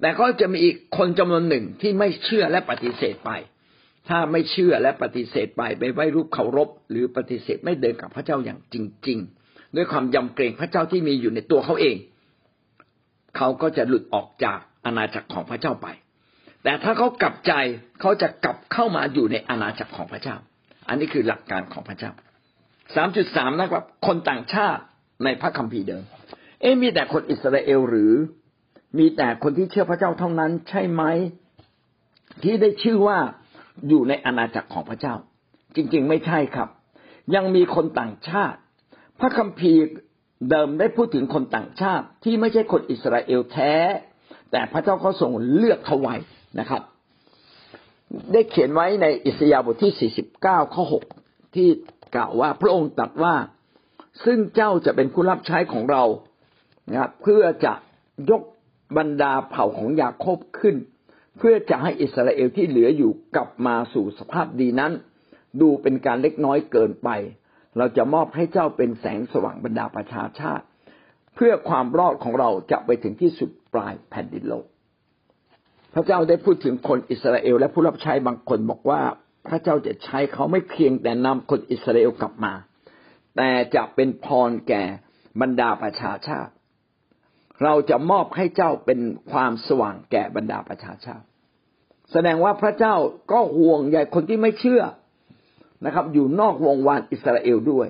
แต่ก็จะมีอีกคนจำนวนหนึ่งที่ไม่เชื่อและปฏิเสธไป ถ้าไม่เชื่อและปฏิเสธไปไปไหว้รูปเคารพ หรือปฏิเสธไม่เดินกับพระเจ้าอย่างจริง ๆ ด้วยความยำเกรงพระเจ้าที่มีอยู่ในตัวเขาเอง เขาก็จะหลุดออกจากอาณาจักรของพระเจ้าไป แต่ถ้าเขากลับใจเขาจะกลับเข้ามาอยู่ในอาณาจักรของพระเจ้า อันนี้คือหลักการของพระเจ้าสามจุดสามนะครับ คนต่างชาติในพระคัมภีร์เดิม เอ๊มีแต่คนอิสราเอลหรือ มีแต่คนที่เชื่อพระเจ้าเท่านั้นใช่ไหมที่ได้ชื่อว่าอยู่ในอาณาจักรของพระเจ้า จริง ๆ ไม่ใช่ครับ ยังมีคนต่างชาติ พระคัมภีร์เดิมได้พูดถึงคนต่างชาติที่ไม่ใช่คนอิสราเอลแท้ แต่พระเจ้าก็ทรงเลือกเขาไว้นะครับ ได้เขียนไว้ในอิสยาห์บทที่ 49 ข้อ 6 ที่กล่าวว่าพระองค์ตรัสว่า ซึ่งเจ้าจะเป็นผู้รับใช้ของเรานะครับเพื่อจะยกบรรดาเผ่าของยาโคบขึ้น เพื่อจะให้อิสราเอลที่เหลืออยู่กลับมาสู่สภาพดีนั้น ดูเป็นการเล็กน้อยเกินไป เราจะมอบให้เจ้าเป็นแสงสว่างบรรดาประชาชาติ เพื่อความรอดของเราจะไปถึงที่สุดปลายแผ่นดินโลก พระเจ้าได้พูดถึงคนอิสราเอล และผู้รับใช้บางคนบอกว่า พระเจ้าจะใช้เขาไม่เพียงแต่นำคนอิสราเอลกลับมา แต่จะเป็นพรแก่บรรดาประชาชาติ เราจะมอบให้เจ้าเป็นความสว่างแก่บรรดาประชาชาติ แสดงว่าพระเจ้าก็ห่วงใยคนที่ไม่เชื่อนะครับ อยู่นอกวงวานอิสราเอลด้วย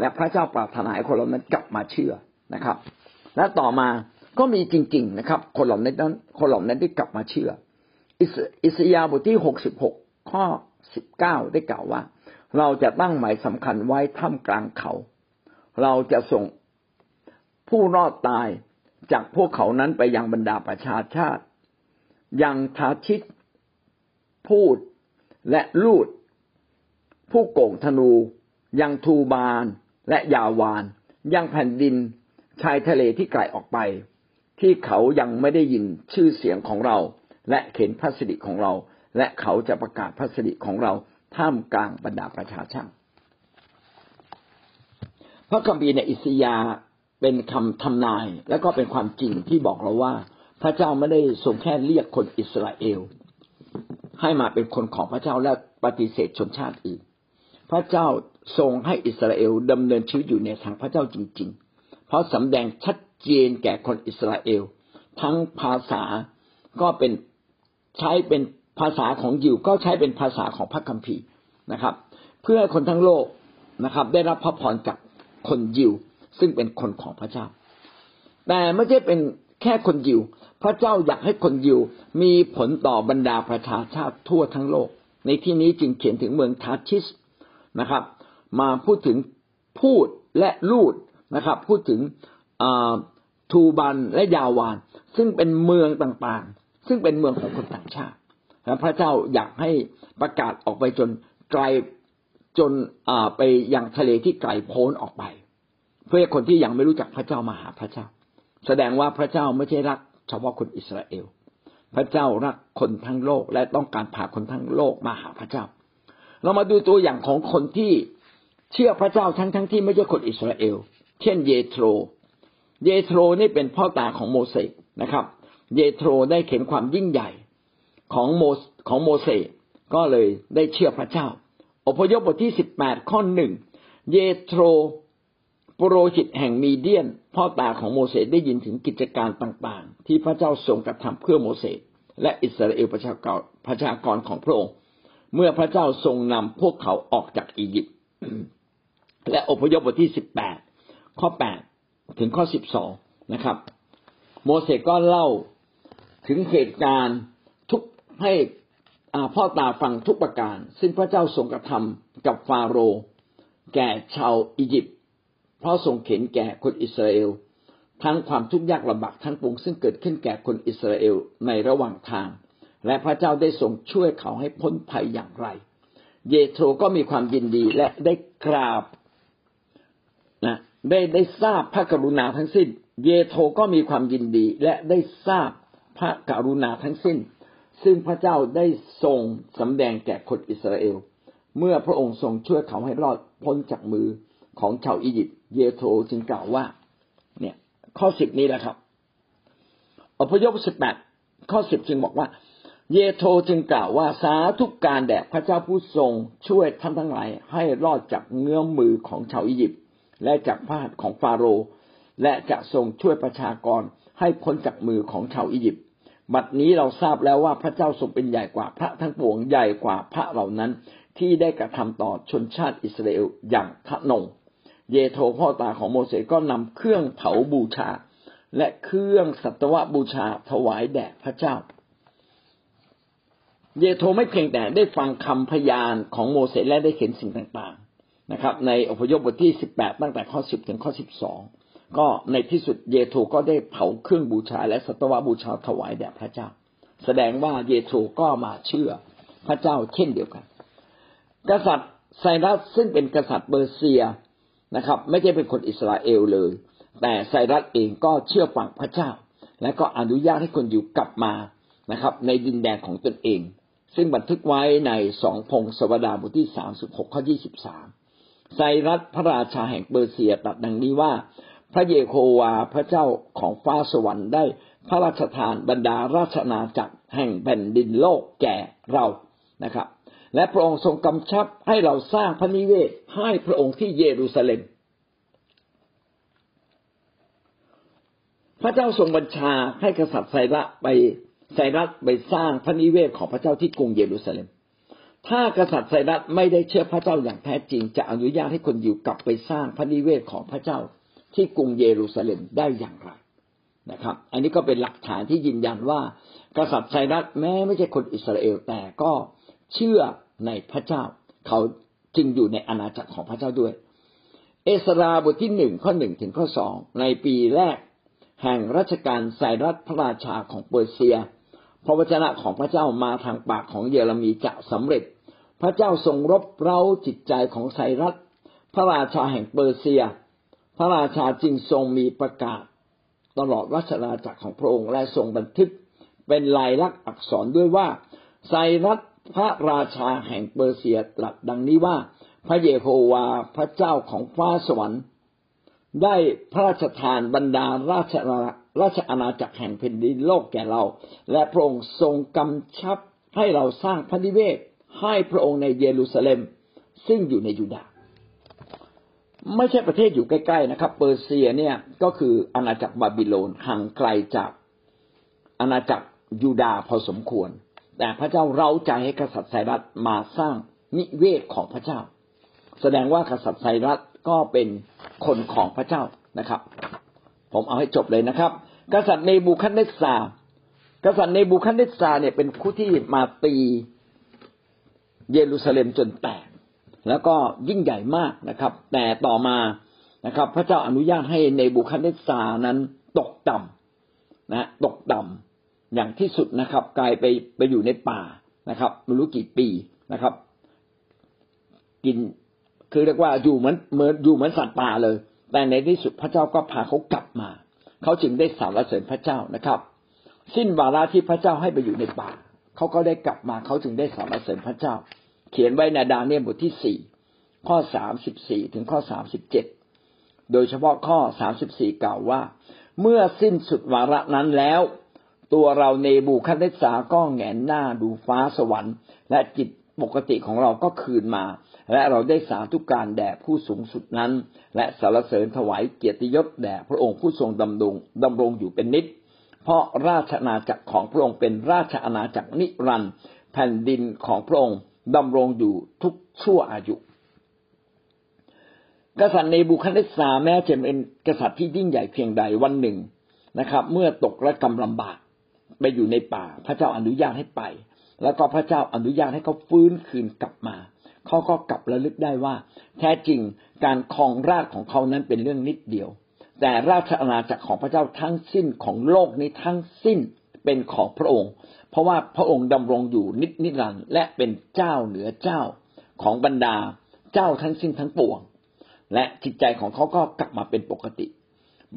และพระเจ้าปรารถนาให้คนเหล่านั้นกลับมาเชื่อนะครับ และต่อมา ก็มีจริง ๆนะครับ คนเหล่านั้น คนเหล่านั้นได้กลับมาเชื่อ อิสยาบทที่หกสิบหกข้อสิบเก้าได้กล่าวว่า เราจะตั้งหมายสำคัญไว้ท่ามกลางเขา เราจะส่งผู้รอดตายจากพวกเขานั้นไปยังบรรดาประชาชาติ ยังทาชิตพูดและลูด ผู้โก่งธนู ยังทูบานและยาวาน ยังแผ่นดินชายทะเลที่ไกลออกไป ที่เขายังไม่ได้ยินชื่อเสียงของเรา และเข็นพระสิริของเรา และเขาจะประกาศพระสิริของเราท่ามกลางบรรดาประชาชาติพระคัมภีร์ในอิสยาเป็นคำทำนาย และก็เป็นความจริงที่บอกเราว่า พระเจ้าไม่ได้ทรงแค่เรียกคนอิสราเอล ให้มาเป็นคนของพระเจ้าและปฏิเสธชนชาติอื่น พระเจ้าทรงให้อิสราเอลดำเนินชีวิตอยู่ในทางพระเจ้าจริง ๆ เพราะสำแดงชัด เจนแก่คนอิสราเอล ทั้งภาษาก็เป็นใช้เป็นภาษาของยิวก็ใช้เป็นภาษาของพระคัมภีร์นะครับ เพื่อคนทั้งโลกนะครับ ได้รับพระพรจากคนยิว ซึ่งเป็นคนของพระเจ้า แต่ไม่ใช่เป็นแค่คนยิว พระเจ้าอยากให้คนยิวมีผลต่อบรรดาประชาชาติทั่วทั้งโลก ในที่นี้จึงเขียนถึงเมืองทาชิสนะครับ มาพูดถึงพูดและลูดนะครับ พูดถึง ทูบันและยาวาน ซึ่งเป็นเมืองต่างๆ ซึ่งเป็นเมืองของคนต่างชาติและพระเจ้าอยากให้ประกาศออกไปจนไกลจนไปยังทะเลที่ไกลโพ้นออกไป เพื่อคนที่ยังไม่รู้จักพระเจ้ามาหาพระเจ้า แสดงว่าพระเจ้าไม่ใช่รักเฉพาะคนอิสราเอล พระเจ้ารักคนทั้งโลกและต้องการพาคนทั้งโลกมาหาพระเจ้า เรามาดูตัวอย่างของคนที่เชื่อพระเจ้าทั้งทั้งที่ไม่ใช่คนอิสราเอล เช่นเยโทร เยโทรนี่เป็นพ่อตาของโมเสสนะครับ เยโทรได้เห็นความยิ่งใหญ่ของโมของโมเสสก็เลยได้เชื่อพระเจ้า อพยพบทที่สิบแปดข้อหนึ่งเยโทรปุโรหิตแห่งมีเดียน พ่อตาของโมเสสได้ยินถึงกิจการต่างๆ ที่พระเจ้าทรงกระทำเพื่อโมเสสและอิสราเอลประชากรประชากรของพระองค์ เมื่อพระเจ้าทรงนำพวกเขาออกจากอียิปต์และอพยพบทที่สิบแปดข้อแปด ถึงข้อสิบสองนะครับ โมเสสก็เล่าถึงเหตุการณ์ทุกให้พ่อตาฟังทุกประการ ซึ่งพระเจ้าทรงกระทำกับฟาโรห์แก่ชาวอียิปต์เพราะทรงเข็นแก่คนอิสราเอลทั้งความทุกข์ยากลำบากทั้งปวงซึ่งเกิดขึ้นแก่คนอิสราเอลในระหว่างทาง และพระเจ้าได้ทรงช่วยเขาให้พ้นภัยอย่างไร เยโทรก็มีความยินดีและได้กราบ ได้ได้ทราบพระกรุณาทั้งสิ้น เยโทก็มีความยินดี และได้ทราบพระกรุณาทั้งสิ้น ซึ่งพระเจ้าได้ทรงสำแดงแก่คนอิสราเอล เมื่อพระองค์ทรงช่วยเขาให้รอดพ้นจากมือของชาวอียิปต์เยโทจึงกล่าวว่า เนี่ย ข้อสิบนี้แหละครับอพยพสิบแปดข้อสิบจึงบอกว่า เยโทจึงกล่าวว่าสาธุกการแด่พระเจ้าผู้ทรงช่วยท่านทั้งหลายให้รอดจากเงื้อมมือของชาวอียิปต์ และจากพาดของฟาโรห์และจะทรงช่วยประชากรให้พ้นจากมือของชาวอียิปต์บัดนี้เราทราบแล้วว่าพระเจ้าทรงเป็นใหญ่กว่าพระทั้งปวงใหญ่กว่าพระเหล่านั้น ที่ได้กระทำต่อชนชาติอิสราเอลอย่างทะนง เยโทพ่อตาของโมเสสก็นำเครื่องเผาบูชา และเครื่องสัตวบูชาถวายแด่พระเจ้า เยโธไม่เพียงแต่ได้ฟังคำพยานของโมเสสและได้เห็นสิ่งต่าง นะครับ ในอพยพบทที่สิบแปดตั้งแต่ข้อสิบถึงข้อสิบสองก็ในที่สุดเยโธก็ได้เผาเครื่องบูชา และสัตวบูชาถวายแด่พระเจ้า แสดงว่าเยโธก็มาเชื่อพระเจ้าเช่นเดียวกัน กษัตริย์ไซรัสซึ่งเป็นกษัตริย์เบอร์เซียนะครับ ไม่ใช่เป็นคนอิสราเอลเลย แต่ไซรัสเองก็เชื่อฟังพระเจ้า และก็อนุญาตให้คนอยู่กลับมานะครับ ในดินแดนของตนเอง ซึ่งบันทึกไว้ในสองพงศวดาบทที่สามสิบหกข้อยี่สิบสาม ไซรัสพระราชาแห่งเปอร์เซียตรัสดังนี้ว่า พระเยโควาพระเจ้าของฟ้าสวรรค์ได้พระราชทานบรรดาราชนาจักรแห่งแผ่นดินโลกแก่เรานะครับ และพระองค์ทรงกำชับให้เราสร้างพระนิเวศให้พระองค์ที่เยรูซาเล็ม พระเจ้าทรงบัญชาให้กษัตริย์ไซระไปไซรัสไปสร้างพระนิเวศของพระเจ้าที่กรุงเยรูซาเล็ม ถ้ากษัตริย์ไซรัสไม่ได้เชื่อพระเจ้าอย่างแท้จริง จะอนุญาตให้คนอยู่กลับไปสร้างพระนิเวศของพระเจ้าที่กรุงเยรูซาเล็มได้อย่างไรนะครับ อันนี้ก็เป็นหลักฐานที่ยืนยันว่า กษัตริย์ไซรัสแม้ไม่ใช่คนอิสราเอลแต่ก็เชื่อในพระเจ้า เขาจึงอยู่ในอาณาจักรของพระเจ้าด้วย เอสราบทที่หนึ่งข้อหนึ่งถึงข้อสองในปีแรก แห่งรัชกาลไซรัสพระราชาของเปอร์เซีย พระวจนะของพระเจ้ามาทางปากของเยเรมีจะสำเร็จ พระเจ้าทรงรบเร้าจิตใจของไซรัส พระราชาแห่งเปอร์เซีย พระราชาจึงทรงมีประกาศ ตลอดรัชราจักรของพระองค์และทรงบันทึกเป็นลายลักษณ์อักษรด้วยว่า ไซรัสพระราชาแห่งเปอร์เซียตรัสดังนี้ว่า พระเยโฮวาพระเจ้าของฟ้าสวรรค์ ได้พระราชทานบรรดาราชราชอาณาจักรแห่งแผ่นดินโลกแก่เรา และพระองค์ทรงกำชับให้เราสร้างพระนิเวศ ให้พระองค์ในเยรูซาเล็ม ซึ่งอยู่ในยูดาห์ไม่ใช่ประเทศอยู่ใกล้ๆนะครับ เปอร์เซียเนี่ยก็คืออาณาจักรบาบิโลนห่างไกลจากอาณาจักรยูดาห์พอสมควร แต่พระเจ้าเร้าใจให้กษัตริย์ไซรัสมาสร้างนิเวศของพระเจ้า แสดงว่ากษัตริย์ไซรัสก็เป็นคนของพระเจ้านะครับ ผมเอาให้จบเลยนะครับ กษัตริย์เนบูคัดเนสซากษัตริย์เนบูคัดเนสซาเนี่ยเป็นผู้ที่มาตี เยรูซาเล็มจนแตก แล้วก็ยิ่งใหญ่มากนะครับ แต่ต่อมานะครับ พระเจ้าอนุญาตให้เนบูคัดเนสซานั้นตกต่ำนะตกต่ำอย่างที่สุดนะครับ กลายไปไปอยู่ในป่านะครับไม่รู้กี่ปีนะครับ กินคือเรียกว่าอยู่เหมือนเหมือนอยู่เหมือนสัตว์ป่าเลย แต่ในที่สุดพระเจ้าก็พาเขากลับมา เขาจึงได้สรรเสริญพระเจ้านะครับ สิ้นวาระที่พระเจ้าให้ไปอยู่ในป่า เขาก็ได้กลับมาเขาจึงได้สรรเสริญพระเจ้า เขียนไว้ในดาเนียลบทที่สี่ข้อสามสิบสี่ถึงข้อสามสิบเจ็ดโดยเฉพาะข้อสามสิบสี่กล่าวว่า เมื่อสิ้นสุดวาระนั้นแล้ว ตัวเราเนบูคัดเนสาก็แงนหน้าดูฟ้าสวรรค์ และจิตปกติของเราก็คืนมา และเราได้สาธุการแด่ผู้สูงสุดนั้น และสารเสริญถวายเกียรติยศแด่พระองค์ผู้ทรงดำรงดำรงอยู่เป็นนิจ เพราะราชอาณาจักรของพระองค์เป็นราชอาณาจักรนิรันดร์แผ่นดินของพระองค์ดำรงอยู่ทุกชั่วอายุ กษัตริย์ในบุคันเดสาแม้จะเป็นกษัตริย์ที่ยิ่งใหญ่เพียงใดวันหนึ่งนะครับ เมื่อตกระกำลำบากไปอยู่ในป่า พระเจ้าอนุญาตให้ไป แล้วก็พระเจ้าอนุญาตให้เขาฟื้นคืนกลับมาเขาก็กลับระลึกได้ว่า แท้จริงการครองราชของเขานั้นเป็นเรื่องนิดเดียว แต่ราชอาณาจักรของพระเจ้าทั้งสิ้นของโลกนี้ทั้งสิ้นเป็นของพระองค์ เพราะว่าพระองค์ดำรงอยู่นิจนิรันดร์และเป็นเจ้าเหนือเจ้าของบรรดาเจ้าทั้งสิ้นทั้งปวง และจิตใจของเขาก็กลับมาเป็นปกติ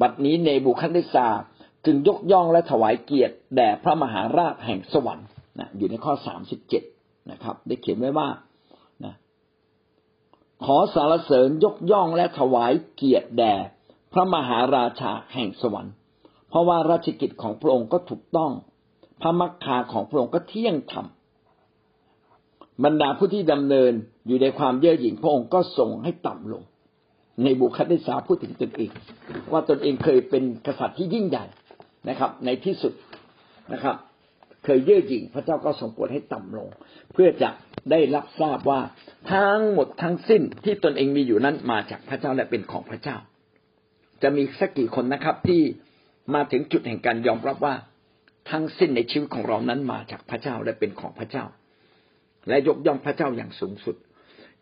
บัดนี้เนบูคัดเนซาจึงยกย่องและถวายเกียรติแด่พระมหาราชแห่งสวรรค์นะอยู่ในข้อสามสิบเจ็ดนะครับ ได้เขียนไว้ว่านะขอสารเสริญยกย่องและถวายเกียรติแด่ พระมหาราชาแห่งสวรรค์ เพราะว่าราชกิจของพระองค์ก็ถูกต้อง พระมักคาของพระองค์ก็เที่ยงธรรมบรรดาผู้ที่ดำเนินอยู่ในความเย่อหยิ่งพระองค์ก็ส่งให้ต่ำลง ในบุคคลได้สาพูดถึงตนเอง ว่าตนเองเคยเป็นกษัตริย์ที่ยิ่งใหญ่นะครับ ในที่สุดนะครับ เคยเย่อหยิ่งพระเจ้าก็ทรงโปรดให้ต่ำลง เพื่อจะได้รับทราบว่าทั้งหมดทั้งสิ้นที่ตนเองมีอยู่นั้นมาจากพระเจ้าและเป็นของพระเจ้า จะมีสักกี่คนนะครับ ที่มาถึงจุดแห่งการยอมรับว่าทั้งสิ้นในชีวิตของเรานั้นมาจากพระเจ้าและเป็นของพระเจ้า และยกย่องพระเจ้าอย่างสูงสุด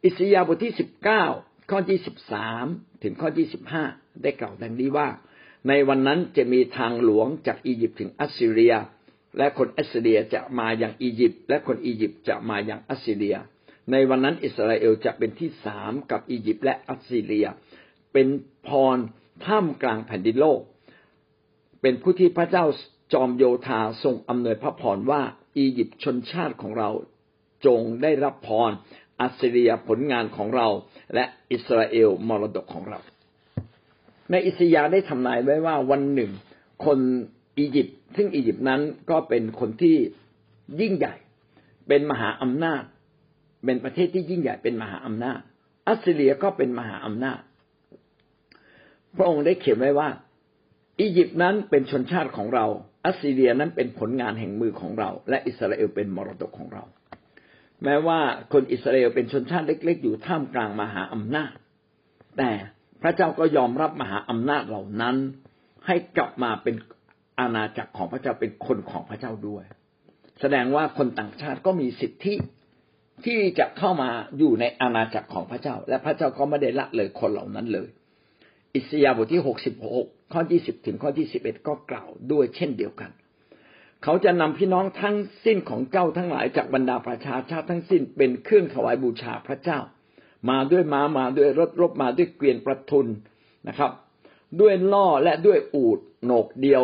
อิสยาห์บทที่สิบเก้าข้อที่สิบสามถึงข้อที่สิบห้าได้กล่าวดังนี้ว่า ในวันนั้นจะมีทางหลวงจากอียิปต์ถึงอัสซีเรีย และคนอัสซีเรียจะมาอย่างอียิปต์และคนอียิปต์จะมาอย่างอัสซีเรีย ในวันนั้นอิสราเอลจะเป็นที่สามกับอียิปต์และอัสซีเรีย เป็นพร ท่ามกลางแผ่นดินโลก เป็นผู้ที่พระเจ้าจอมโยธาทรงอำนวยพระพรว่า อียิปต์ชนชาติของเราจงได้รับพรอัสซีเรียผลงานของเรา และอิสราเอลมรดกของเรา ในอิสยาได้ทำนายไว้ว่าวันหนึ่ง คนอียิปต์ซึ่งอียิปต์นั้นก็เป็นคนที่ยิ่งใหญ่ เป็นมหาอำนาจ เป็นประเทศที่ยิ่งใหญ่เป็นมหาอำนาจอัสเรียก็เป็นมหาอำนาจ พระองค์ได้เขียนไว้ว่า อียิปต์นั้นเป็นชนชาติของเราอัสซีเรียนั้นเป็นผลงานแห่งมือของเรา และอิสราเอลเป็นมรดกของเรา แม้ว่าคนอิสราเอลเป็นชนชาติเล็ก ๆ อยู่ท่ามกลางมหาอำนาจ แต่พระเจ้าก็ยอมรับมหาอำนาจเหล่านั้น ให้กลับมาเป็นอาณาจักรของพระเจ้าเป็นคนของพระเจ้าด้วย แสดงว่าคนต่างชาติก็มีสิทธิที่จะเข้ามาอยู่ในอาณาจักรของพระเจ้า และพระเจ้าก็ไม่ได้ละเลยคนเหล่านั้นเลย อิสยาบทที่หกสิบหกข้อยี่สิบถึงข้อที่สิบเอ็ดก็กล่าวด้วยเช่นเดียวกัน เขาจะนำพี่น้องทั้งสิ้นของเจ้าทั้งหลายจากบรรดาประชาชาติทั้งสิ้นเป็นเครื่องถวายบูชาพระเจ้า มาด้วยม้ามาด้วยรถรบมาด้วยเกวียนประทุนนะครับ ด้วยล่อและด้วยอูดโหนกเดียว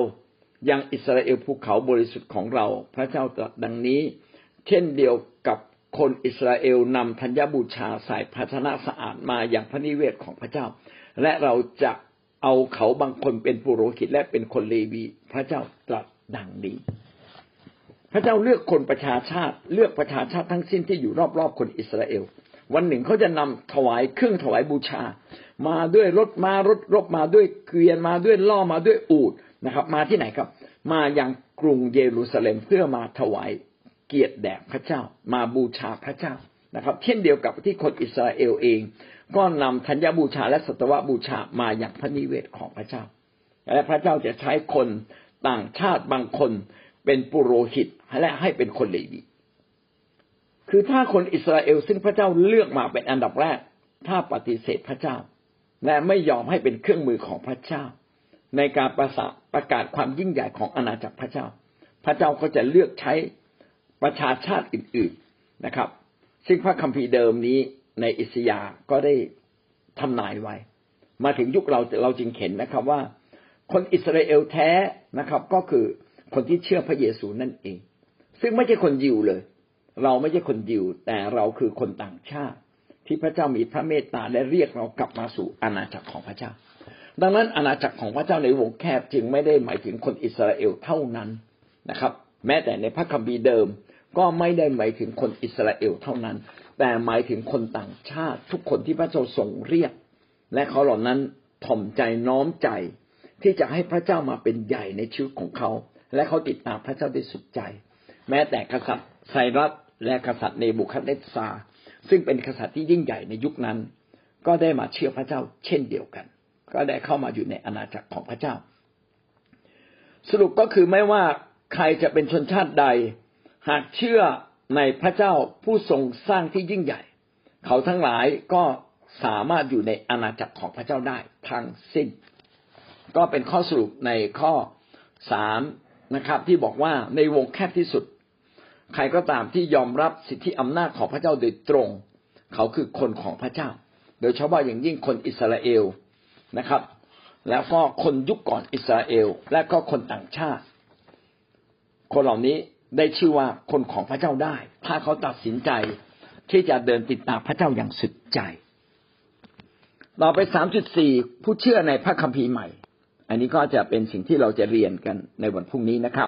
ยังอิสราเอลภูเขาบริสุทธิ์ของเรา พระเจ้าตรัสดังนี้ เช่นเดียวกับคนอิสราเอลนำธัญบูชาใส่ภาชนะสะอาดมาอย่างพระนิเวศของพระเจ้า และเราจะเอาเขาบางคนเป็นปุโรหิตและเป็นคนเลวี พระเจ้าตรัสดังนี้ พระเจ้าเลือกคนประชาชาติเลือกประชาชาติทั้งสิ้นที่อยู่รอบๆคนอิสราเอล วันหนึ่งเขาจะนำถวายเครื่องถวายบูชา มาด้วยรถมารถรบมาด้วยเกวียนมาด้วยล่อมาด้วยอูดนะครับ มาที่ไหนครับ มาอยังกรุงเยรูซาเล็มเพื่อมาถวายเกียรติแด่พระเจ้า มาบูชาพระเจ้านะครับ เช่นเดียวกับที่คนอิสราเอลเอง ก็นำธัญบูชาและสัตวบูชามาอย่างพระนิเวศของพระเจ้า และพระเจ้าจะใช้คนต่างชาติบางคนเป็นปุโรหิตและให้เป็นคนเลวีคือถ้าคนอิสราเอลซึ่งพระเจ้าเลือกมาเป็นอันดับแรก ถ้าปฏิเสธพระเจ้า และไม่ยอมให้เป็นเครื่องมือของพระเจ้า ในการประสาประกาศความยิ่งใหญ่ของอาณาจักรพระเจ้า พระเจ้าก็จะเลือกใช้ประชาชาติอื่น ๆนะครับ ซึ่งพระคัมภีร์เดิมนี้ ในอิสยาห์ก็ได้ทำนายไว้ มาถึงยุคเราเราจึงเห็นนะครับว่า คนอิสราเอลแท้นะครับ ก็คือคนที่เชื่อพระเยซูนั่นเอง ซึ่งไม่ใช่คนยิวเลย เราไม่ใช่คนยิว แต่เราคือคนต่างชาติ ที่พระเจ้ามีพระเมตตาและเรียกเรากลับมาสู่อาณาจักรของพระเจ้า ดังนั้นอาณาจักรของพระเจ้าในวงแคบจึงไม่ได้หมายถึงคนอิสราเอลเท่านั้นนะครับ แม้แต่ในพระคัมภีร์เดิมก็ไม่ได้หมายถึงคนอิสราเอลเท่านั้น แต่หมายถึงคนต่างชาติ ทุกคนที่พระเจ้าทรงเรียก และเขาเหล่านั้นถ่อมใจน้อมใจ ที่จะให้พระเจ้ามาเป็นใหญ่ในชีวิตของเขา และเขาติดตามพระเจ้าด้สุดใจ แม้แต่กษัตริย์ไซรัสและกษัตริย์เนบุคัดเนสซา ซึ่งเป็นกษัตริย์ที่ยิ่งใหญ่ในยุคนั้น ก็ได้มาเชื่อพระเจ้าเช่นเดียวกัน ก็ได้เข้ามาอยู่ในอาณาจักรของพระเจ้า สรุปก็คือไม่ว่าใครจะเป็นชนชาติใด หากเชื่อ ในพระเจ้าผู้ทรงสร้างที่ยิ่งใหญ่ เขาทั้งหลายก็สามารถอยู่ในอาณาจักรของพระเจ้าได้ทั้งสิ้น ก็เป็นข้อสรุปในข้อสามนะครับ ที่บอกว่าในวงแคบที่สุด ใครก็ตามที่ยอมรับสิทธิอำนาจของพระเจ้าโดยตรง เขาคือคนของพระเจ้า โดยเฉพาะอย่างยิ่งคนอิสราเอลนะครับ แล้วก็คนยุคก่อนอิสราเอล และก็คนต่างชาติ คนเหล่านี้ ได้ชื่อว่าคนของพระเจ้าได้ ถ้าเขาตัดสินใจที่จะเดินติดตามพระเจ้าอย่างสุดใจ เราไปสามจุดสี่ผู้เชื่อในพระคัมภีร์ใหม่ อันนี้ก็จะเป็นสิ่งที่เราจะเรียนกันในวันพรุ่งนี้นะครับ